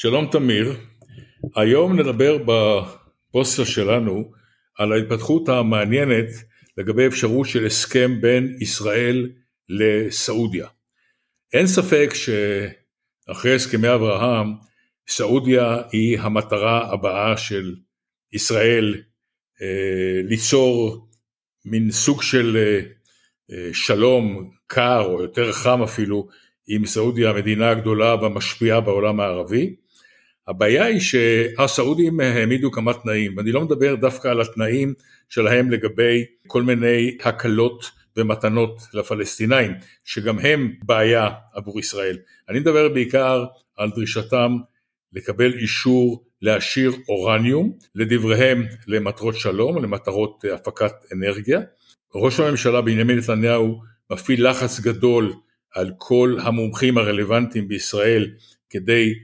שלום תמיר, היום נדבר בפוסטר שלנו על ההתפתחות המעניינת לגבי אפשרות של הסכם בין ישראל לסעודיה. אין ספק שאחרי הסכמי אברהם, סעודיה היא המטרה הבאה של ישראל אה, ליצור מין סוג של אה, אה, שלום קר או יותר חם אפילו עם סעודיה המדינה הגדולה והמשפיעה בעולם הערבי. הבעיה היא שהסעודים העמידו כמה תנאים, ואני לא מדבר דווקא על התנאים שלהם לגבי כל מיני הקלות ומתנות לפלסטינאים, שגם הם בעיה עבור ישראל. אני מדבר בעיקר על דרישתם לקבל אישור להשאיר אורניום, לדבריהם למטרות שלום, למטרות הפקת אנרגיה. ראש הממשלה בנימין נתניהו מפעיל לחץ גדול על כל המומחים הרלוונטיים בישראל כדי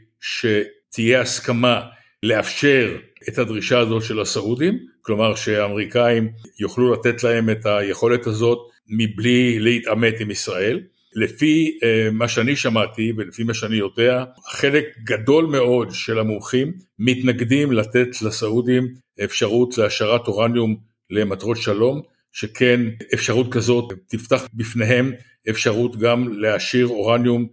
שתהיה הסכמה לאפשר את הדרישה הזאת של הסעודים, כלומר שהאמריקאים יוכלו לתת להם את היכולת הזאת מבלי להתעמת עם ישראל. לפי uh, מה שאני שמעתי ולפי מה שאני יודע, חלק גדול מאוד של המומחים מתנגדים לתת לסעודים אפשרות להשארת אורניום למטרות שלום, שכן אפשרות כזאת תפתח בפניהם אפשרות גם להשאיר אורניום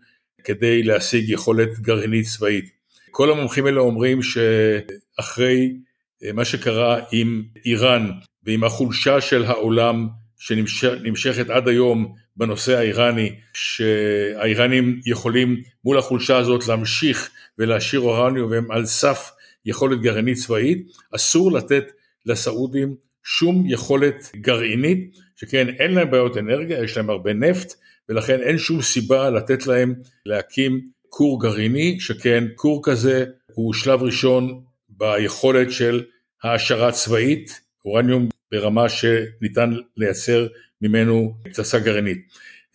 כדי להשיג יכולת גרעינית צבאית. כל המומחים האלה אומרים שאחרי אה, מה שקרה עם איראן ועם החולשה של העולם שנמשכת עד היום בנושא האיראני, שהאיראנים יכולים מול החולשה הזאת להמשיך ולהשאיר אורניום והם על סף יכולת גרעינית צבאית, אסור לתת לסעודים שום יכולת גרעינית, שכן אין להם בעיות אנרגיה, יש להם הרבה נפט, ולכן אין שום סיבה לתת להם להקים כור גרעיני, שכן כור כזה הוא שלב ראשון ביכולת של העשרה צבאית, אורניום ברמה שניתן לייצר ממנו פצצה גרעינית.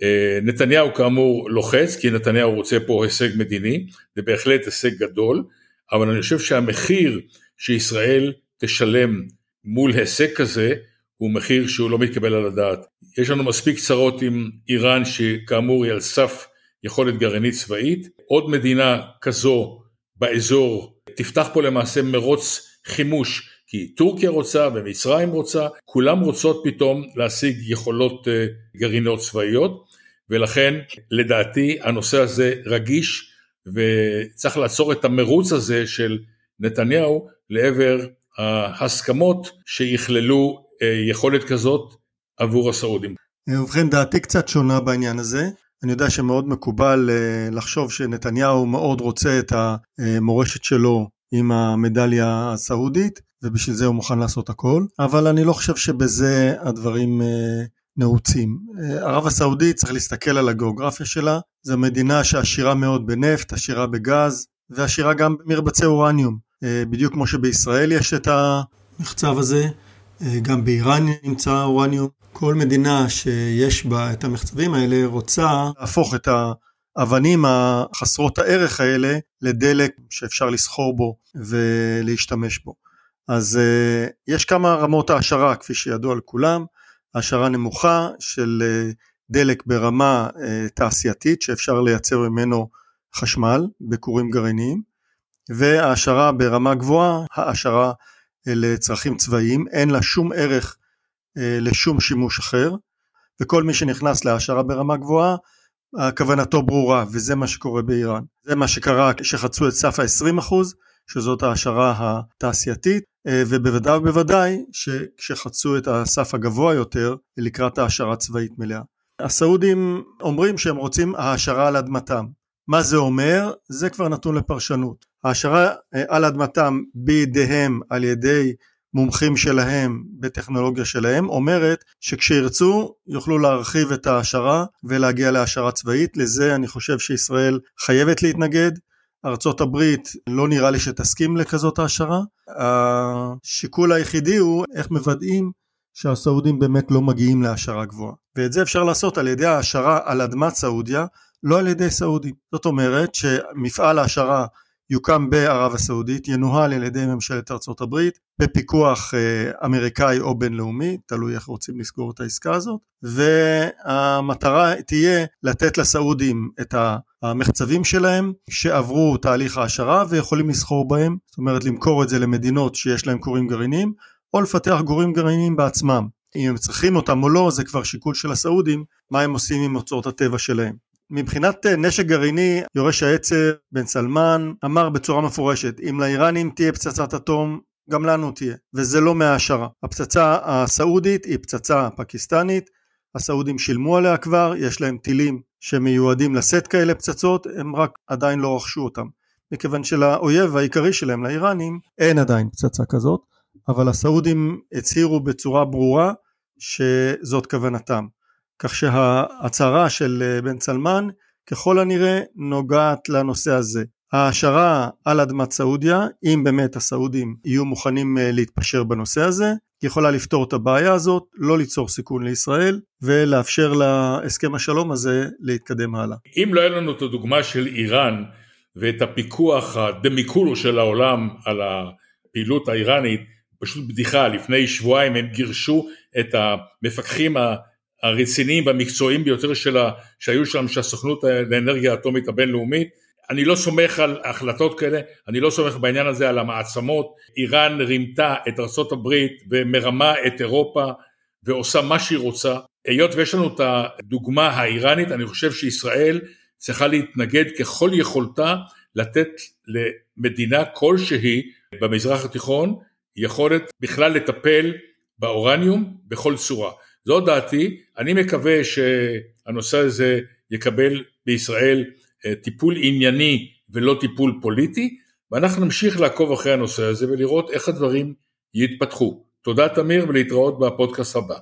אה, נתניהו כאמור לוחץ, כי נתניהו רוצה פה הישג מדיני, זה בהחלט הישג גדול, אבל אני חושב שהמחיר שישראל תשלם מול הישג כזה, הוא מחיר שהוא לא מתקבל על הדעת. יש לנו מספיק צרות עם איראן שכאמור היא על סף יכולת גרעינית צבאית, עוד מדינה כזו באזור תפתח פה למעשה מרוץ חימוש כי טורקיה רוצה ומצרים רוצה, כולם רוצות פתאום להשיג יכולות אה, גרעיניות צבאיות ולכן לדעתי הנושא הזה רגיש וצריך לעצור את המרוץ הזה של נתניהו לעבר ההסכמות שיכללו אה, יכולת כזאת עבור הסעודים. ובכן דעתי קצת שונה בעניין הזה. אני יודע שמאוד מקובל אה, לחשוב שנתניהו מאוד רוצה את המורשת שלו עם המדליה הסעודית ובשביל זה הוא מוכן לעשות הכל אבל אני לא חושב שבזה הדברים אה, נעוצים. ערב הסעודית צריך להסתכל על הגיאוגרפיה שלה זו מדינה שעשירה מאוד בנפט, עשירה בגז ועשירה גם במרבצי אורניום בדיוק כמו שבישראל יש את המחצב הזה אה, גם באיראן נמצא אורניום. כל מדינה שיש בה את המחצבים האלה רוצה להפוך את האבנים החסרות הערך האלה לדלק שאפשר לסחור בו ולהשתמש בו. אז uh, יש כמה רמות העשרה כפי שידוע לכולם, העשרה נמוכה של uh, דלק ברמה uh, תעשייתית שאפשר לייצר ממנו חשמל בכורים גרעיניים, והעשרה ברמה גבוהה, העשרה לצרכים צבאיים, אין לה שום ערך אה, לשום שימוש אחר, וכל מי שנכנס להעשרה ברמה גבוהה, כוונתו ברורה, וזה מה שקורה באיראן. זה מה שקרה כשחצו את סף ה-20%, שזאת ההעשרה התעשייתית, אה, ובוודאי ובוודאי שכשחצו את הסף הגבוה יותר לקראת העשרה צבאית מלאה. הסעודים אומרים שהם רוצים העשרה על אדמתם. מה זה אומר? זה כבר נתון לפרשנות. העשרה אה, על אדמתם בידיהם על ידי מומחים שלהם בטכנולוגיה שלהם אומרת שכשירצו יוכלו להרחיב את ההעשרה ולהגיע להעשרה צבאית. לזה אני חושב שישראל חייבת להתנגד. ארצות הברית לא נראה לי שתסכים לכזאת העשרה השיקול היחידי הוא איך מוודאים שהסעודים באמת לא מגיעים להעשרה גבוהה. ואת זה אפשר לעשות על ידי העשרה על אדמת סעודיה לא על ידי סעודים. זאת אומרת שמפעל העשרה יוקם בערב הסעודית, ינוהל על ידי ממשלת ארצות הברית, בפיקוח אה, אמריקאי או בינלאומי, תלוי איך רוצים לסגור את העסקה הזאת, והמטרה תהיה לתת לסעודים את המחצבים שלהם שעברו תהליך העשרה ויכולים לסחור בהם, זאת אומרת למכור את זה למדינות שיש להם כורים גרעיניים, או לפתח גורים גרעיניים בעצמם. אם הם צריכים אותם או לא זה כבר שיקול של הסעודים, מה הם עושים עם אוצרות הטבע שלהם. מבחינת אה, נשק גרעיני, יורש העצר בן סלמן אמר בצורה מפורשת, אם לאיראנים תהיה פצצת אטום, גם לנו תהיה, וזה לא מההשערה. הפצצה הסעודית היא פצצה פקיסטנית, הסעודים שילמו עליה כבר, יש להם טילים שמיועדים לשאת כאלה פצצות, הם רק עדיין לא רכשו אותם. מכיוון שלאויב העיקרי שלהם, לאיראנים, אין עדיין פצצה כזאת, אבל הסעודים הצהירו בצורה ברורה שזאת כוונתם. כך שההצהרה של אה, בן צלמן ככל הנראה נוגעת לנושא הזה. ההשערה על אדמת סעודיה, אם באמת הסעודים יהיו מוכנים אה, להתפשר בנושא הזה, יכולה לפתור את הבעיה הזאת, לא ליצור סיכון לישראל ולאפשר להסכם השלום הזה להתקדם הלאה. אם לא היה לנו את הדוגמה של איראן ואת הפיקוח הדמיקולו של העולם על הפעילות האיראנית, פשוט בדיחה, לפני שבועיים הם גירשו את המפקחים הרציניים והמקצועיים ביותר שלה, שהיו שם, של הסוכנות לאנרגיה האטומית הבינלאומית. אני לא סומך על החלטות כאלה, אני לא סומך בעניין הזה על המעצמות. איראן רימתה את ארה"ב ומרמה את אירופה ועושה מה שהיא רוצה. היות ויש לנו את הדוגמה האיראנית, אני חושב שישראל צריכה להתנגד ככל יכולתה לתת למדינה כלשהי במזרח התיכון יכולת בכלל לטפל באורניום בכל צורה. זו דעתי, אני מקווה שהנושא הזה יקבל בישראל אה, טיפול ענייני ולא טיפול פוליטי, ואנחנו נמשיך לעקוב אחרי הנושא הזה ולראות איך הדברים יתפתחו. תודה תמיר ולהתראות בפודקאסט הבא.